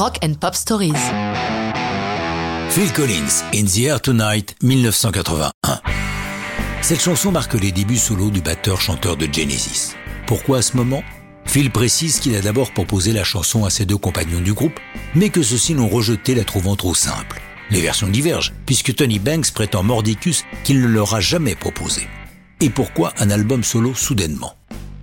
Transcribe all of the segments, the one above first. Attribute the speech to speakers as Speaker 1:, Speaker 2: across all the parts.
Speaker 1: Rock and Pop Stories.
Speaker 2: Phil Collins, In the Air Tonight, 1981. Cette chanson marque les débuts solo du batteur-chanteur de Genesis. Pourquoi à ce moment? Phil précise qu'il a d'abord proposé la chanson à ses deux compagnons du groupe, mais que ceux-ci l'ont rejetée la trouvant trop simple. Les versions divergent, puisque Tony Banks prétend mordicus qu'il ne leur a jamais proposé. Et pourquoi un album solo soudainement?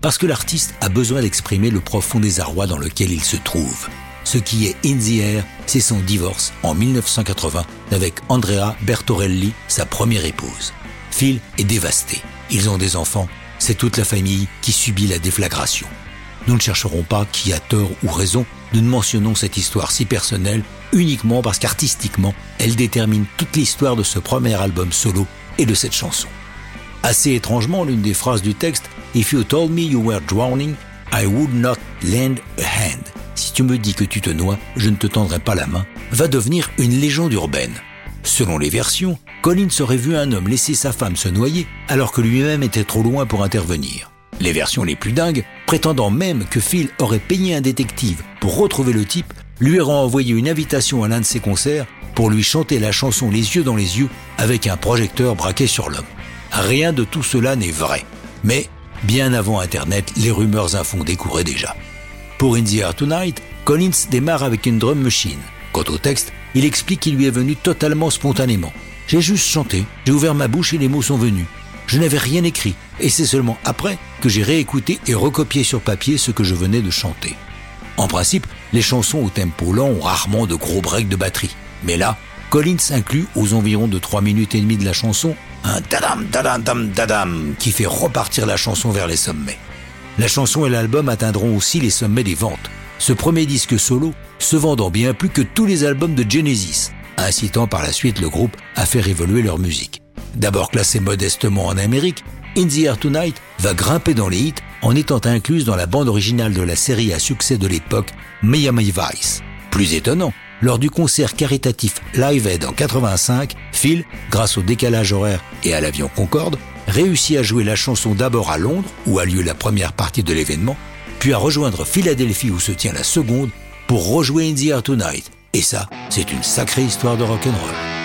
Speaker 2: Parce que l'artiste a besoin d'exprimer le profond désarroi dans lequel il se trouve. Ce qui est In the Air, c'est son divorce en 1980 avec Andrea Bertorelli, sa première épouse. Phil est dévasté. Ils ont des enfants. C'est toute la famille qui subit la déflagration. Nous ne chercherons pas qui a tort ou raison, nous ne mentionnons cette histoire si personnelle uniquement parce qu'artistiquement, elle détermine toute l'histoire de ce premier album solo et de cette chanson. Assez étrangement, l'une des phrases du texte If you told me you were drowning, I would not lend a hand. Tu me dis que tu te noies, je ne te tendrai pas la main, va devenir une légende urbaine. Selon les versions, Collins aurait vu un homme laisser sa femme se noyer alors que lui-même était trop loin pour intervenir. Les versions les plus dingues, prétendant même que Phil aurait payé un détective pour retrouver le type, lui aurait envoyé une invitation à l'un de ses concerts pour lui chanter la chanson Les yeux dans les yeux avec un projecteur braqué sur l'homme. Rien de tout cela n'est vrai. Mais, bien avant Internet, les rumeurs infondées couraient déjà. Pour In the Air Tonight, Collins démarre avec une drum machine. Quant au texte, il explique qu'il lui est venu totalement spontanément. J'ai juste chanté, j'ai ouvert ma bouche et les mots sont venus. Je n'avais rien écrit, et c'est seulement après que j'ai réécouté et recopié sur papier ce que je venais de chanter. En principe, les chansons au tempo lent ont rarement de gros breaks de batterie. Mais là, Collins inclut aux environs de 3 minutes et demie de la chanson un tadam tadam tadam tadam qui fait repartir la chanson vers les sommets. La chanson et l'album atteindront aussi les sommets des ventes. Ce premier disque solo se vendant bien plus que tous les albums de Genesis, incitant par la suite le groupe à faire évoluer leur musique. D'abord classé modestement en Amérique, In the Air Tonight va grimper dans les hits en étant incluse dans la bande originale de la série à succès de l'époque Miami Vice. Plus étonnant, lors du concert caritatif Live Aid en 85, Phil, grâce au décalage horaire et à l'avion Concorde, réussit à jouer la chanson d'abord à Londres, où a lieu la première partie de l'événement, puis à rejoindre Philadelphie où se tient la seconde, pour rejouer In the Air Tonight. Et ça, c'est une sacrée histoire de rock'n'roll.